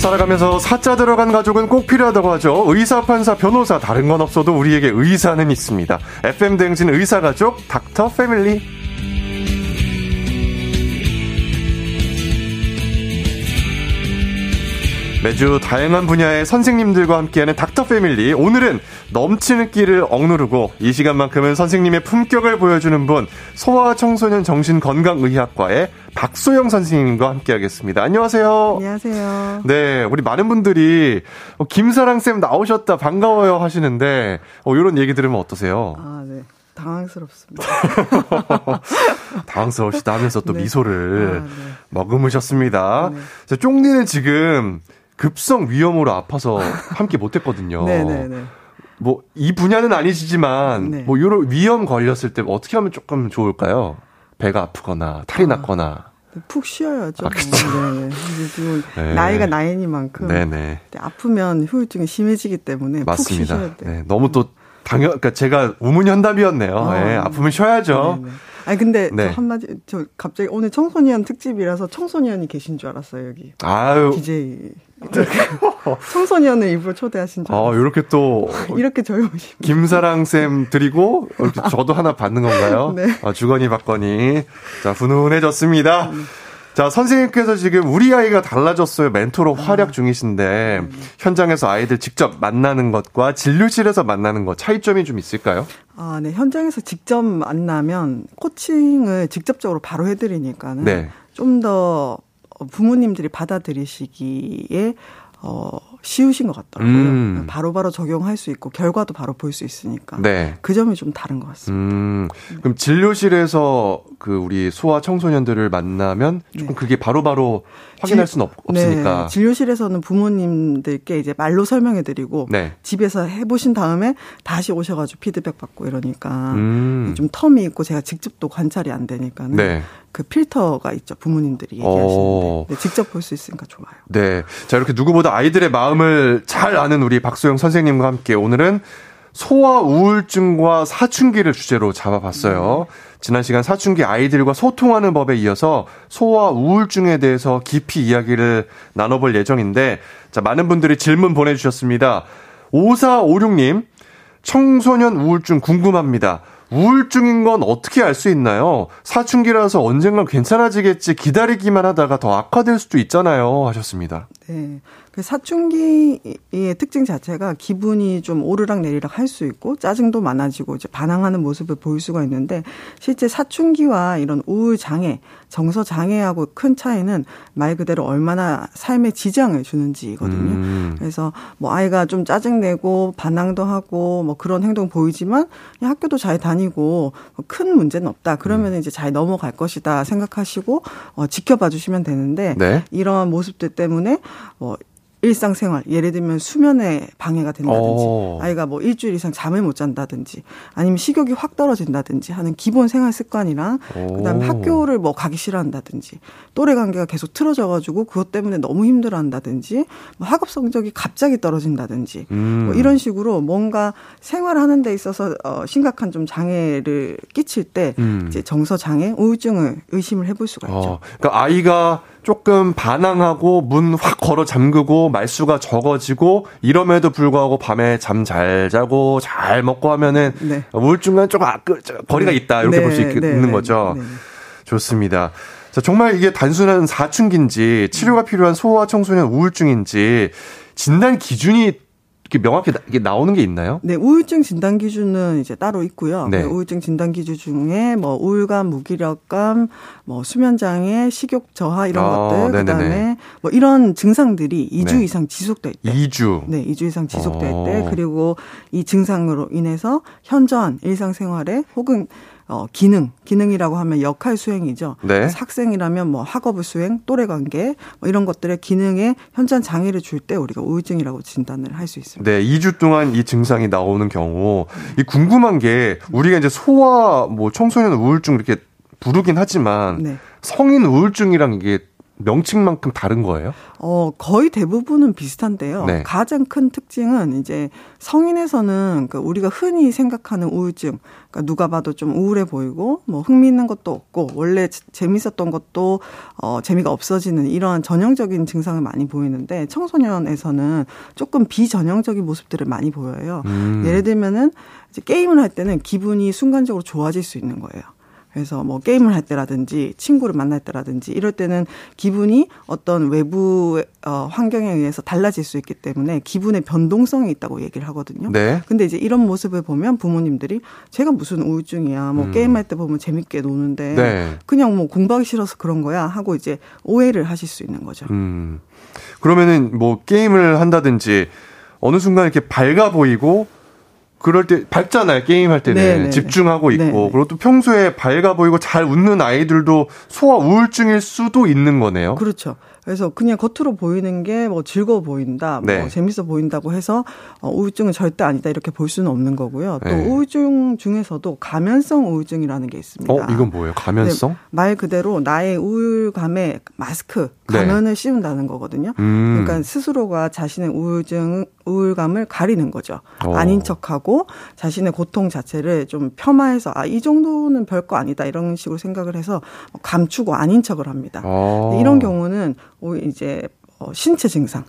살아가면서 사자 들어간 가족은 꼭 필요하다고 하죠. 의사, 판사, 변호사 다른 건 없어도 우리에게 의사는 있습니다. FM 대행진 의사 가족 닥터 패밀리. 매주 다양한 분야의 선생님들과 함께하는 닥터 패밀리. 오늘은 넘치는 끼를 억누르고 이 시간만큼은 선생님의 품격을 보여주는 분 소아청소년 정신건강의학과의 박소영 선생님과 함께하겠습니다. 안녕하세요. 안녕하세요. 네, 우리 많은 분들이 어, 김사랑 쌤 나오셨다 반가워요 하시는데 어, 이런 얘기 들으면 어떠세요? 아, 네. 당황스럽습니다. 당황스러우시다 하면서 또 네. 미소를 아, 네. 머금으셨습니다. 네. 자, 쫑디는 지금 급성 위염으로 아파서 함께 못했거든요. 네네네. 뭐 이 분야는 아니시지만 네. 뭐 이런 위염 걸렸을 때 어떻게 하면 조금 좋을까요? 배가 아프거나 탈이 아, 났거나. 푹 쉬어야죠. 아. 네, 네. 지금 네. 나이가 나이니만큼 네네. 아프면 후유증이 심해지기 때문에 맞습니다. 푹 쉬셔야 돼요. 네, 너무 또 당연, 그러니까 제가 우문현답이었네요. 아, 네, 아프면 쉬어야죠. 네네. 아니 근데 네. 한마디 저 갑자기 오늘 청소년 특집이라서 청소년이 계신 줄 알았어요 여기. 아유. DJ. 청소년을 일부러 초대하신 줄. 아 이렇게 또 이렇게 조용히. 김사랑 쌤 드리고 저도 하나 받는 건가요? 네. 아, 주거니 받거니. 자 훈훈해졌습니다. 음. 자, 선생님께서 지금 우리 아이가 달라졌어요. 멘토로 아. 활약 중이신데 네. 현장에서 아이들 직접 만나는 것과 진료실에서 만나는 것 차이점이 좀 있을까요? 아, 네. 현장에서 직접 만나면 코칭을 직접적으로 바로 해드리니까는 네. 좀더 부모님들이 받아들이시기에 어, 쉬우신 것 같더라고요. 음. 바로바로 적용할 수 있고 결과도 바로 볼 수 있으니까. 네. 그 점이 좀 다른 것 같습니다. 음. 그럼 진료실에서 그 우리 소아 청소년들을 만나면 조금 네. 그게 바로바로 확인할 수는 없, 없으니까. 네. 진료실에서는 부모님들께 이제 말로 설명해 드리고 네. 집에서 해 보신 다음에 다시 오셔 가지고 피드백 받고 이러니까 음. 좀 텀이 있고 제가 직접 또 관찰이 안 되니까는 네. 그 필터가 있죠. 부모님들이 얘기하시는데 네, 직접 볼 수 있으니까 좋아요. 네. 자, 이렇게 누구보다 아이들의 마음을 잘 아는 우리 박소영 선생님과 함께 오늘은 소아 우울증과 사춘기를 주제로 잡아봤어요. 네. 지난 시간 사춘기 아이들과 소통하는 법에 이어서 소아 우울증에 대해서 깊이 이야기를 나눠볼 예정인데, 자, 많은 분들이 질문 보내주셨습니다. 5456님, 청소년 우울증 궁금합니다. 우울증인 건 어떻게 알 수 있나요? 사춘기라서 언젠간 괜찮아지겠지 기다리기만 하다가 더 악화될 수도 있잖아요. 하셨습니다. 네. 그 사춘기의 특징 자체가 기분이 좀 오르락 내리락 할 수 있고 짜증도 많아지고 이제 반항하는 모습을 보일 수가 있는데 실제 사춘기와 이런 우울 장애, 정서 장애하고 큰 차이는 말 그대로 얼마나 삶에 지장을 주는지거든요. 음. 그래서 뭐 아이가 좀 짜증 내고 반항도 하고 뭐 그런 행동 보이지만 학교도 잘 다니고 큰 문제는 없다. 그러면 음. 이제 잘 넘어갈 것이다 생각하시고 어 지켜봐 주시면 되는데 네. 이러한 모습들 때문에 뭐 일상생활 예를 들면 수면에 방해가 된다든지 오. 어. 아이가 뭐 일주일 이상 잠을 못 잔다든지 아니면 식욕이 확 떨어진다든지 하는 기본 생활 습관이랑 오. 그다음에 학교를 뭐 가기 싫어한다든지 또래 관계가 계속 틀어져 가지고 그것 때문에 너무 힘들어한다든지 뭐 학업 성적이 갑자기 떨어진다든지 음. 뭐 이런 식으로 뭔가 생활하는 데 있어서 어 심각한 좀 장애를 끼칠 때 음. 이제 정서 장애, 우울증을 의심을 해볼 수가 있죠. 어. 그러니까 아이가 조금 반항하고 문 확 걸어 잠그고 말수가 적어지고 이럼에도 불구하고 밤에 잠 잘 자고 잘 먹고 하면은 네. 우울증과 조금 아, 그, 거리가 있다 이렇게 네, 볼수 네, 있는 네, 거죠. 네, 네. 좋습니다. 자, 정말 이게 단순한 사춘기인지 치료가 필요한 소아 청소년 우울증인지 진단 기준이 이렇게 명확히 이게 나오는 게 있나요? 네, 우울증 진단 기준은 이제 따로 있고요. 네. 우울증 진단 기준 중에 뭐 우울감, 무기력감, 뭐 수면 장애, 식욕 저하 이런 어, 것들 네네네. 그다음에 뭐 이런 증상들이 2주 네. 이상 지속될 때. 2주. 네, 2주 이상 지속될 어. 때 그리고 이 증상으로 인해서 현저한 일상생활에 혹은 어, 기능, 기능이라고 하면 역할 수행이죠. 네. 학생이라면 뭐 학업의 수행, 또래 관계, 뭐 이런 것들의 기능에 현저한 장애를 줄 때 우리가 우울증이라고 진단을 할 수 있습니다. 네, 2주 동안 이 증상이 나오는 경우, 이 궁금한 게 우리가 이제 소아, 뭐 청소년 우울증 이렇게 부르긴 하지만 네. 성인 우울증이랑 이게 명칭만큼 다른 거예요? 어, 거의 대부분은 비슷한데요. 네. 가장 큰 특징은 이제 성인에서는 그 우리가 흔히 생각하는 우울증, 그러니까 누가 봐도 좀 우울해 보이고 뭐 흥미있는 것도 없고 원래 재밌었던 것도 어, 재미가 없어지는 이러한 전형적인 증상을 많이 보이는데 청소년에서는 조금 비전형적인 모습들을 많이 보여요. 음. 예를 들면은 이제 게임을 할 때는 기분이 순간적으로 좋아질 수 있는 거예요. 그래서 뭐 게임을 할 때라든지 친구를 만날 때라든지 이럴 때는 기분이 어떤 외부 어 환경에 의해서 달라질 수 있기 때문에 기분의 변동성이 있다고 얘기를 하거든요. 네. 근데 이제 이런 모습을 보면 부모님들이 제가 무슨 우울증이야. 뭐 음. 게임할 때 보면 재밌게 노는데 네. 그냥 뭐 공부하기 싫어서 그런 거야 하고 이제 오해를 하실 수 있는 거죠. 음. 그러면은 뭐 게임을 한다든지 어느 순간 이렇게 밝아 보이고 그럴 때 밝잖아요. 게임 할 때는 네네네. 집중하고 있고 네네. 그리고 또 평소에 밝아 보이고 잘 웃는 아이들도 소아 우울증일 수도 있는 거네요. 그렇죠. 그래서 그냥 겉으로 보이는 게 뭐 즐거워 보인다, 뭐 네. 재밌어 보인다고 해서 어, 우울증은 절대 아니다 이렇게 볼 수는 없는 거고요. 또 네. 우울증 중에서도 가면성 우울증이라는 게 있습니다. 어, 이건 뭐예요? 가면성? 네, 말 그대로 나의 우울감에 마스크, 네. 가면을 씌운다는 거거든요. 음. 그러니까 스스로가 자신의 우울증, 우울감을 가리는 거죠. 어. 아닌 척하고 자신의 고통 자체를 좀 폄하해서 아, 이 정도는 별거 아니다 이런 식으로 생각을 해서 감추고 아닌 척을 합니다. 어. 이런 경우는 이제 어, 신체 증상,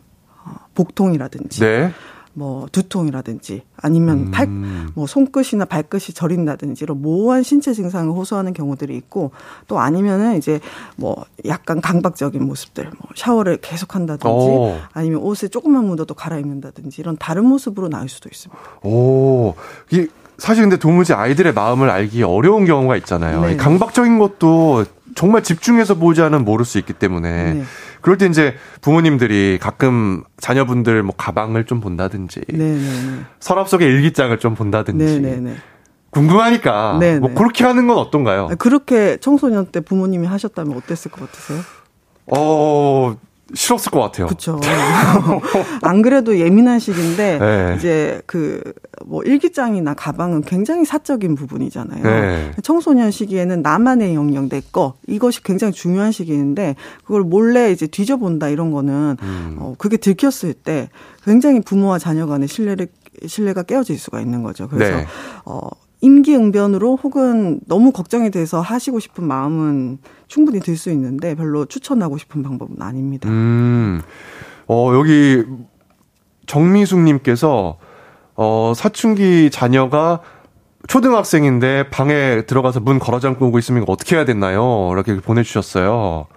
어, 복통이라든지 네. 뭐 두통이라든지 아니면 음. 팔, 뭐 손끝이나 발끝이 저린다든지 이런 모호한 신체 증상을 호소하는 경우들이 있고 또 아니면은 이제 뭐 약간 강박적인 모습들, 뭐 샤워를 계속 한다든지 오. 아니면 옷을 조금만 묻어도 갈아입는다든지 이런 다른 모습으로 나올 수도 있습니다. 오, 이 사실 근데 도무지 아이들의 마음을 알기 어려운 경우가 있잖아요. 네. 이 강박적인 것도 정말 집중해서 보지 않으면 모를 수 있기 때문에 네. 그럴 때 이제 부모님들이 가끔 자녀분들 뭐 가방을 좀 본다든지 네네네. 서랍 속에 일기장을 좀 본다든지 네네네. 궁금하니까 네네. 뭐 그렇게 하는 건 어떤가요? 그렇게 청소년 때 부모님이 하셨다면 어땠을 것 같으세요? 어 싫었을 것 같아요. 그렇죠. 안 그래도 예민한 시기인데 네. 이제 그 뭐 일기장이나 가방은 굉장히 사적인 부분이잖아요. 네. 청소년 시기에는 나만의 영역 내 거 이것이 굉장히 중요한 시기인데 그걸 몰래 이제 뒤져본다 이런 거는 음. 어 그게 들켰을 때 굉장히 부모와 자녀 간의 신뢰를 신뢰가 깨어질 수가 있는 거죠. 그래서 네. 어 임기응변으로 혹은 너무 걱정이 돼서 하시고 싶은 마음은 충분히 들 수 있는데 별로 추천하고 싶은 방법은 아닙니다. 음, 어, 여기 정미숙님께서 어, 사춘기 자녀가 초등학생인데 방에 들어가서 문 걸어 잠그고 있으면 이거 어떻게 해야 됐나요? 이렇게 보내주셨어요.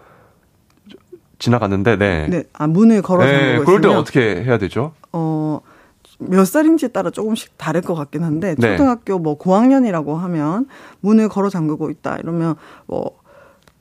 지나갔는데, 네. 네, 아 문을 걸어 잠그고 네, 있으면 그럴 때 어떻게 해야 되죠? 어, 몇 살인지에 따라 조금씩 다를 것 같긴 한데 네. 초등학교 뭐 고학년이라고 하면 문을 걸어 잠그고 있다 이러면 뭐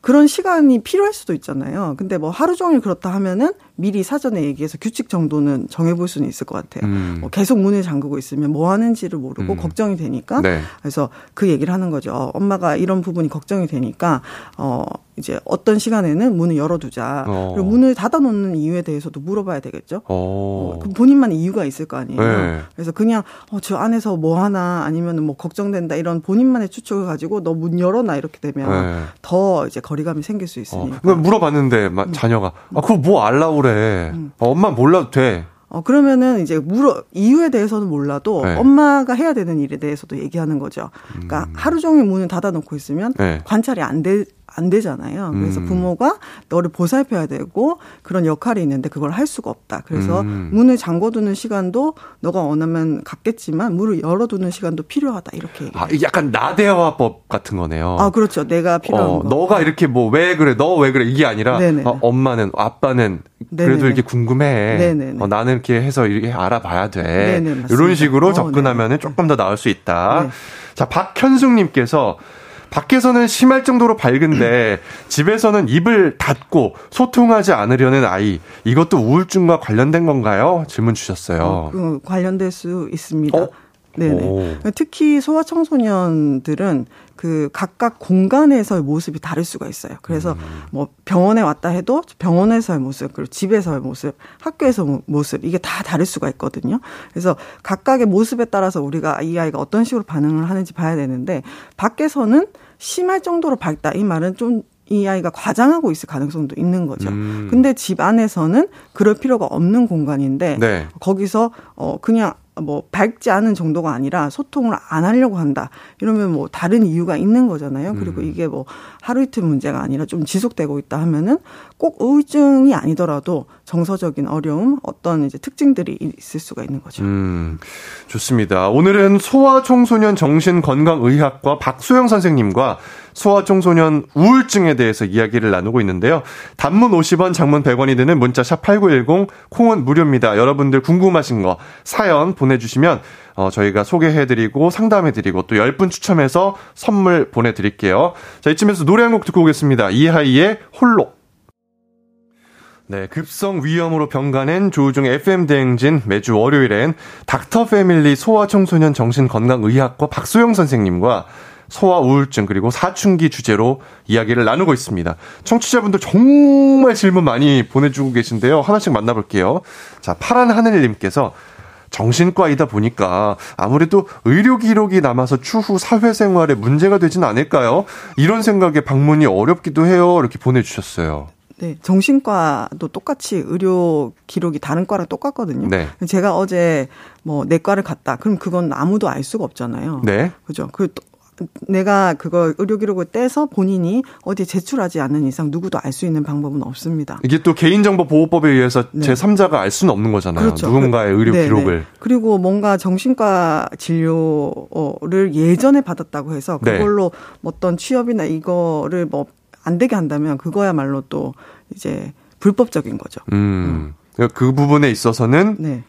그런 시간이 필요할 수도 있잖아요. 근데 뭐 하루 종일 그렇다 하면은 미리 사전에 얘기해서 규칙 정도는 정해볼 수는 있을 것 같아요. 음. 뭐 계속 문을 잠그고 있으면 뭐 하는지를 모르고 음. 걱정이 되니까 네. 그래서 그 얘기를 하는 거죠. 어, 엄마가 이런 부분이 걱정이 되니까 어 이제 어떤 시간에는 문을 열어두자. 어. 그리고 문을 닫아놓는 이유에 대해서도 물어봐야 되겠죠. 어. 어, 그럼 본인만의 이유가 있을 거 아니에요. 네. 그래서 그냥 어, 저 안에서 뭐 하나 아니면 뭐 걱정된다 이런 본인만의 추측을 가지고 너 문 열어놔 이렇게 되면 네. 더 이제 거리감이 생길 수 어. 있으니까. 그러니까 물어봤는데, 마- 자녀가, 아, 그거 뭐 알라고 그래. 음. 어, 엄마 몰라도 돼. 어, 그러면은 이제 물어, 이유에 대해서는 몰라도 네. 엄마가 해야 되는 일에 대해서도 얘기하는 거죠. 그러니까 음. 하루 종일 문을 닫아놓고 있으면 네. 관찰이 안 돼, 안 되잖아요. 그래서 음. 부모가 너를 보살펴야 되고 그런 역할이 있는데 그걸 할 수가 없다. 그래서 음. 문을 잠궈두는 시간도 너가 원하면 갖겠지만 문을 열어두는 시간도 필요하다. 이렇게. 아, 이게 약간 나대화법 같은 거네요. 아, 그렇죠. 내가 필요한 어, 거. 너가 이렇게 뭐 왜 그래, 너 왜 그래 이게 아니라. 어, 엄마는 아빠는 그래도 네네네. 이렇게 궁금해. 어, 나는 이렇게 해서 이렇게 알아봐야 돼. 네네. 이런 식으로 어, 접근하면은 네네. 조금 더 나을 수 있다. 네. 자, 박현숙님께서 밖에서는 심할 정도로 밝은데 집에서는 입을 닫고 소통하지 않으려는 아이 이것도 우울증과 관련된 건가요? 질문 주셨어요. 어, 그 관련될 수 있습니다. 어? 네네. 오. 특히 소아 청소년들은 그 각각 공간에서의 모습이 다를 수가 있어요. 그래서 음. 뭐 병원에 왔다 해도 병원에서의 모습, 그리고 집에서의 모습, 학교에서 모습 이게 다 다를 수가 있거든요. 그래서 각각의 모습에 따라서 우리가 이 아이가 어떤 식으로 반응을 하는지 봐야 되는데 밖에서는 심할 정도로 밝다 이 말은 좀이 아이가 과장하고 있을 가능성도 있는 거죠. 음. 근데 집 안에서는 그럴 필요가 없는 공간인데 네. 거기서 어 그냥 뭐 밝지 않은 정도가 아니라 소통을 안 하려고 한다. 이러면 뭐 다른 이유가 있는 거잖아요. 그리고 음. 이게 뭐 하루 이틀 문제가 아니라 좀 지속되고 있다 하면은 꼭 우울증이 아니더라도 정서적인 어려움, 어떤 이제 특징들이 있을 수가 있는 거죠. 음, 좋습니다. 오늘은 소아청소년 정신건강의학과 박소영 선생님과 소아청소년 우울증에 대해서 이야기를 나누고 있는데요. 단문 50원, 장문 100원이 드는 문자 샵 8910, 콩은 무료입니다. 여러분들 궁금하신 거 사연 보내 주시면 어, 저희가 소개해드리고 상담해드리고 또 10분 추첨해서 선물 보내드릴게요. 자, 이쯤에서 노래 한 곡 듣고 오겠습니다. 이하이의 홀로. 네, 급성 위염으로 병가낸 조우중 FM 대행진 매주 월요일엔 닥터 패밀리 소아청소년 정신건강의학과 박소영 선생님과 소아 우울증 그리고 사춘기 주제로 이야기를 나누고 있습니다. 청취자분들 정말 질문 많이 보내주고 계신데요. 하나씩 만나볼게요. 자, 파란 하늘님께서 정신과이다 보니까 아무래도 의료 기록이 남아서 추후 사회생활에 문제가 되진 않을까요? 이런 생각에 방문이 어렵기도 해요. 이렇게 보내주셨어요. 네, 정신과도 똑같이 의료 기록이 다른 과랑 똑같거든요. 네. 제가 어제 뭐 내과를 갔다. 그럼 그건 아무도 알 수가 없잖아요. 네. 그죠? 그 내가 그거 의료 기록을 떼서 본인이 어디 제출하지 않는 이상 누구도 알 수 있는 방법은 없습니다. 이게 또 개인정보 보호법에 의해서 네. 제 3자가 알 수는 없는 거잖아요. 그렇죠. 누군가의 의료 네, 네. 기록을. 그리고 뭔가 정신과 진료를 예전에 받았다고 해서 네. 그걸로 어떤 취업이나 이거를 뭐 안 되게 한다면 그거야말로 또 이제 불법적인 거죠. 음. 음. 그 부분에 있어서는 네.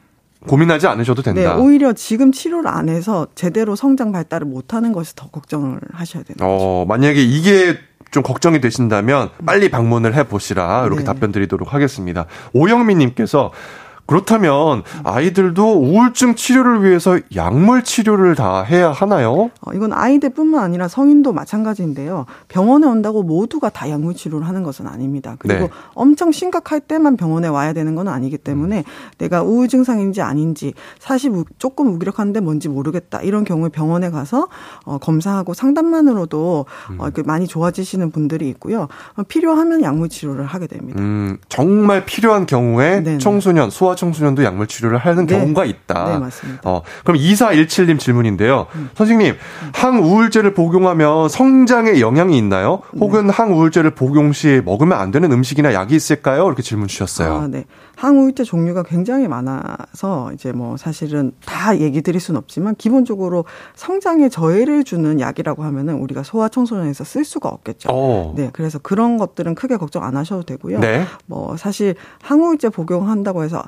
고민하지 않으셔도 된다. 네, 오히려 지금 치료를 안 해서 제대로 성장 발달을 못하는 것이 더 걱정을 하셔야 되는 어, 거죠. 만약에 이게 좀 걱정이 되신다면 빨리 방문을 해 보시라 이렇게 네. 답변 드리도록 하겠습니다. 오영민님께서 그렇다면 아이들도 우울증 치료를 위해서 약물 치료를 다 해야 하나요? 어, 이건 아이들뿐만 아니라 성인도 마찬가지인데요. 병원에 온다고 모두가 다 약물 치료를 하는 것은 아닙니다. 그리고 네. 엄청 심각할 때만 병원에 와야 되는 건 아니기 때문에 음. 내가 우울 증상인지 아닌지 사실 조금 무기력한데 뭔지 모르겠다 이런 경우에 병원에 가서 어, 검사하고 상담만으로도 음. 어, 많이 좋아지시는 분들이 있고요. 어, 필요하면 약물 치료를 하게 됩니다. 음, 정말 필요한 경우에 네네. 청소년 소아 청소년도 약물 치료를 하는 네. 경우가 있다. 네, 맞습니다. 어, 그럼 2417님 질문인데요. 음. 선생님, 항우울제를 복용하면 성장에 영향이 있나요? 혹은 네. 항우울제를 복용 시 먹으면 안 되는 음식이나 약이 있을까요? 이렇게 질문 주셨어요. 아, 네. 항우울제 종류가 굉장히 많아서 이제 뭐 사실은 다 얘기 드릴 수는 없지만 기본적으로 성장에 저해를 주는 약이라고 하면은 우리가 소아 청소년에서 쓸 수가 없겠죠. 오. 어. 네, 그래서 그런 것들은 크게 걱정 안 하셔도 되고요. 네. 뭐 사실 항우울제 복용한다고 해서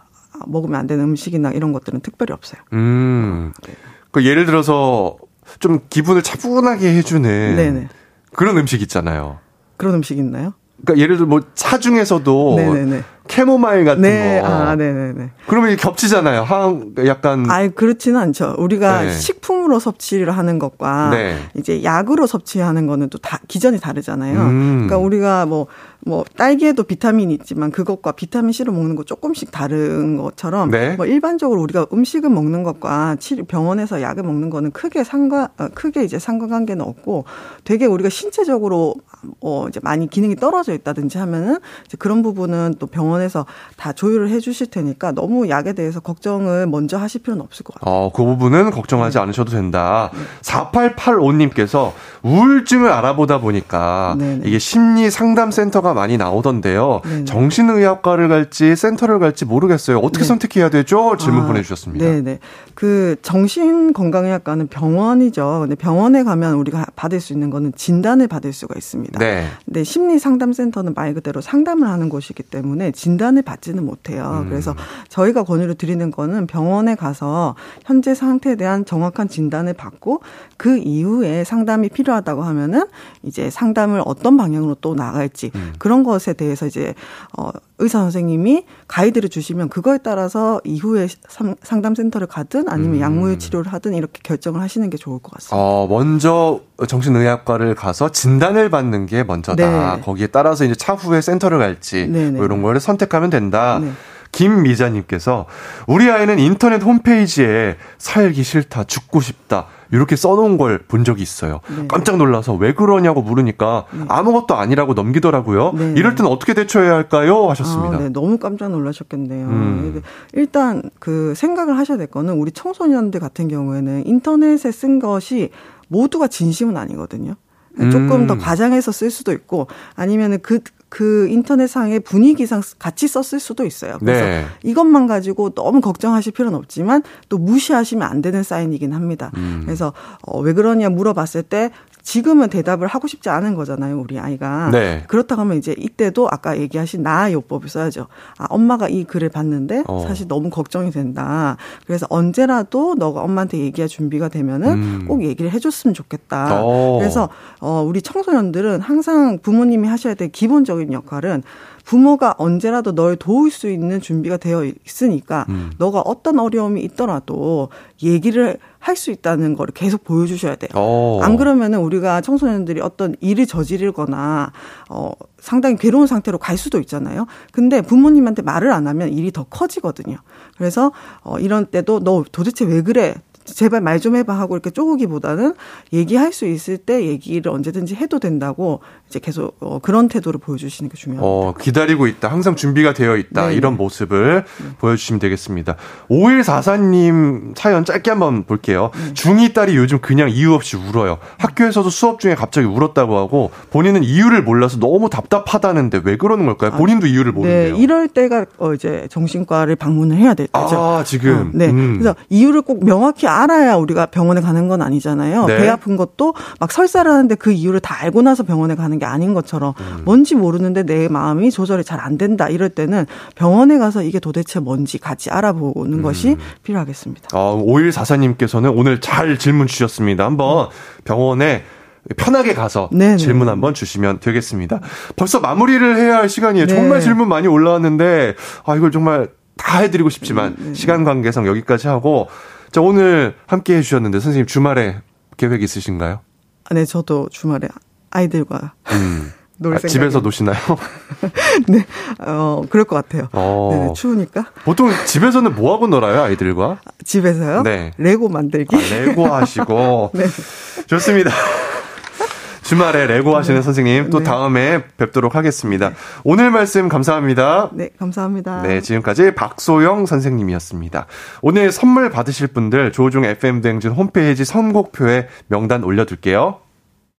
먹으면 안 되는 음식이나 이런 것들은 특별히 없어요. 음. 네. 그 예를 들어서 좀 기분을 차분하게 해주는 네네. 그런 음식 있잖아요. 그런 음식 있나요? 그러니까 예를 들어 뭐 차 중에서도 네네네. 캐모마일 같은 네. 거. 아, 네네네. 그러면 겹치잖아요. 한, 약간. 아 그렇지는 않죠. 우리가 네. 식품으로 섭취를 하는 것과 네. 이제 약으로 섭취하는 거는 또 다, 기전이 다르잖아요. 음. 그러니까 우리가 뭐, 뭐, 딸기에도 비타민이 있지만 그것과 비타민 C로 먹는 거 조금씩 다른 것처럼 네. 뭐 일반적으로 우리가 음식을 먹는 것과 치료, 병원에서 약을 먹는 거는 크게 상관, 어, 크게 이제 상관관계는 없고 되게 우리가 신체적으로 어, 이제 많이 기능이 떨어져 있다든지 하면은 이제 그런 부분은 또 병원 병원에서 다 조율을 해 주실 테니까 너무 약에 대해서 걱정을 먼저 하실 필요는 없을 것 같아요. 어, 그 부분은 걱정하지 네. 않으셔도 된다. 네. 4885님께서 우울증을 알아보다 보니까 네네. 이게 심리 상담 센터가 많이 나오던데요. 네네. 정신의학과를 갈지 센터를 갈지 모르겠어요. 어떻게 네. 선택해야 되죠? 질문 아, 보내주셨습니다. 네네. 그 정신건강의학과는 병원이죠. 근데 병원에 가면 우리가 받을 수 있는 거는 진단을 받을 수가 있습니다. 네. 근데 심리 상담 센터는 말 그대로 상담을 하는 곳이기 때문에 진단을 받지는 못해요. 음. 그래서 저희가 권유를 드리는 거는 병원에 가서 현재 상태에 대한 정확한 진단을 받고 그 이후에 상담이 필요하다고 하면은 이제 상담을 어떤 방향으로 또 나갈지 음. 그런 것에 대해서 이제 어 의사 선생님이 가이드를 주시면 그거에 따라서 이후에 상담센터를 가든 아니면 음. 약물 치료를 하든 이렇게 결정을 하시는 게 좋을 것 같습니다. 어, 먼저 정신의학과를 가서 진단을 받는 게 먼저다. 네. 거기에 따라서 이제 차후에 센터를 갈지 뭐 이런 걸 선택하면 된다. 네. 김미자님께서 우리 아이는 인터넷 홈페이지에 살기 싫다, 죽고 싶다, 이렇게 써놓은 걸 본 적이 있어요. 네. 깜짝 놀라서 왜 그러냐고 물으니까 네. 아무것도 아니라고 넘기더라고요. 네. 이럴 땐 어떻게 대처해야 할까요? 하셨습니다. 아, 네. 너무 깜짝 놀라셨겠네요. 음. 일단 그 생각을 하셔야 될 거는 우리 청소년들 같은 경우에는 인터넷에 쓴 것이 모두가 진심은 아니거든요. 조금 음. 더 과장해서 쓸 수도 있고 아니면은 그 그 인터넷상의 분위기상 같이 썼을 수도 있어요. 그래서 네. 이것만 가지고 너무 걱정하실 필요는 없지만 또 무시하시면 안 되는 사인이긴 합니다. 음. 그래서 어, 왜 그러냐 물어봤을 때 지금은 대답을 하고 싶지 않은 거잖아요, 우리 아이가. 네. 그렇다고 하면 이제 이때도 아까 얘기하신 나요법을 써야죠. 아, 엄마가 이 글을 봤는데 어. 사실 너무 걱정이 된다. 그래서 언제라도 너가 엄마한테 얘기할 준비가 되면은 음. 꼭 얘기를 해줬으면 좋겠다. 어. 그래서 어, 우리 청소년들은 항상 부모님이 하셔야 될 기본적인 역할은 부모가 언제라도 널 도울 수 있는 준비가 되어 있으니까 음. 너가 어떤 어려움이 있더라도 얘기를 할 수 있다는 걸 계속 보여주셔야 돼요. 오. 어. 안 그러면은 우리가 청소년들이 어떤 일을 저지르거나 어 상당히 괴로운 상태로 갈 수도 있잖아요. 근데 부모님한테 말을 안 하면 일이 더 커지거든요. 그래서 어 이런 때도 너 도대체 왜 그래? 제발 말 좀 해봐 하고 이렇게 쪼우기보다는 얘기할 수 있을 때 얘기를 언제든지 해도 된다고 이제 계속 어, 그런 태도를 보여주시는 게 중요합니다. 어, 기다리고 있다. 항상 준비가 되어 있다. 네 이런 모습을 네. 보여주시면 되겠습니다. 5144님 사연 짧게 한번 볼게요. 네. 중2 딸이 요즘 그냥 이유 없이 울어요. 학교에서도 수업 중에 갑자기 울었다고 하고 본인은 이유를 몰라서 너무 답답하다는데 왜 그러는 걸까요? 아, 본인도 이유를 네. 네, 이럴 때가 어, 이제 정신과를 방문을 해야 되죠. 아, 지금. 어, 네. 음. 그래서 이유를 꼭 명확히 알아야 우리가 병원에 가는 건 아니잖아요. 네. 배 아픈 것도 막 설사를 하는데 그 이유를 다 알고 나서 병원에 가는 게 아닌 것처럼 음. 뭔지 모르는데 내 마음이 조절이 잘 안 된다 이럴 때는 병원에 가서 이게 도대체 뭔지 같이 알아보는 음. 것이 필요하겠습니다. 아, 5144님께서는 오늘 잘 질문 주셨습니다. 한번 병원에 편하게 가서 네네. 질문 한번 주시면 되겠습니다. 벌써 마무리를 해야 할 시간이에요. 네. 정말 질문 많이 올라왔는데 아 이걸 정말 다 해드리고 싶지만 네. 시간 관계상 여기까지 하고 자, 오늘 함께 해주셨는데 선생님 주말에 계획 있으신가요? 아, 네, 저도 주말에 아이들과 음. 놀 아, 집에서 노시나요? 네, 어, 그럴 것 같아요. 어. 네, 추우니까. 보통 집에서는 뭐 하고 놀아요, 아이들과? 집에서요? 네. 레고 만들기. 아, 레고 하시고. 네. 좋습니다. 주말에 레고 하시는 네. 선생님 또 네. 다음에 뵙도록 하겠습니다. 오늘 말씀 감사합니다. 네, 감사합니다. 네, 지금까지 박소영 선생님이었습니다. 오늘 선물 받으실 분들 조종 FM 대행진 홈페이지 선곡표에 명단 올려둘게요.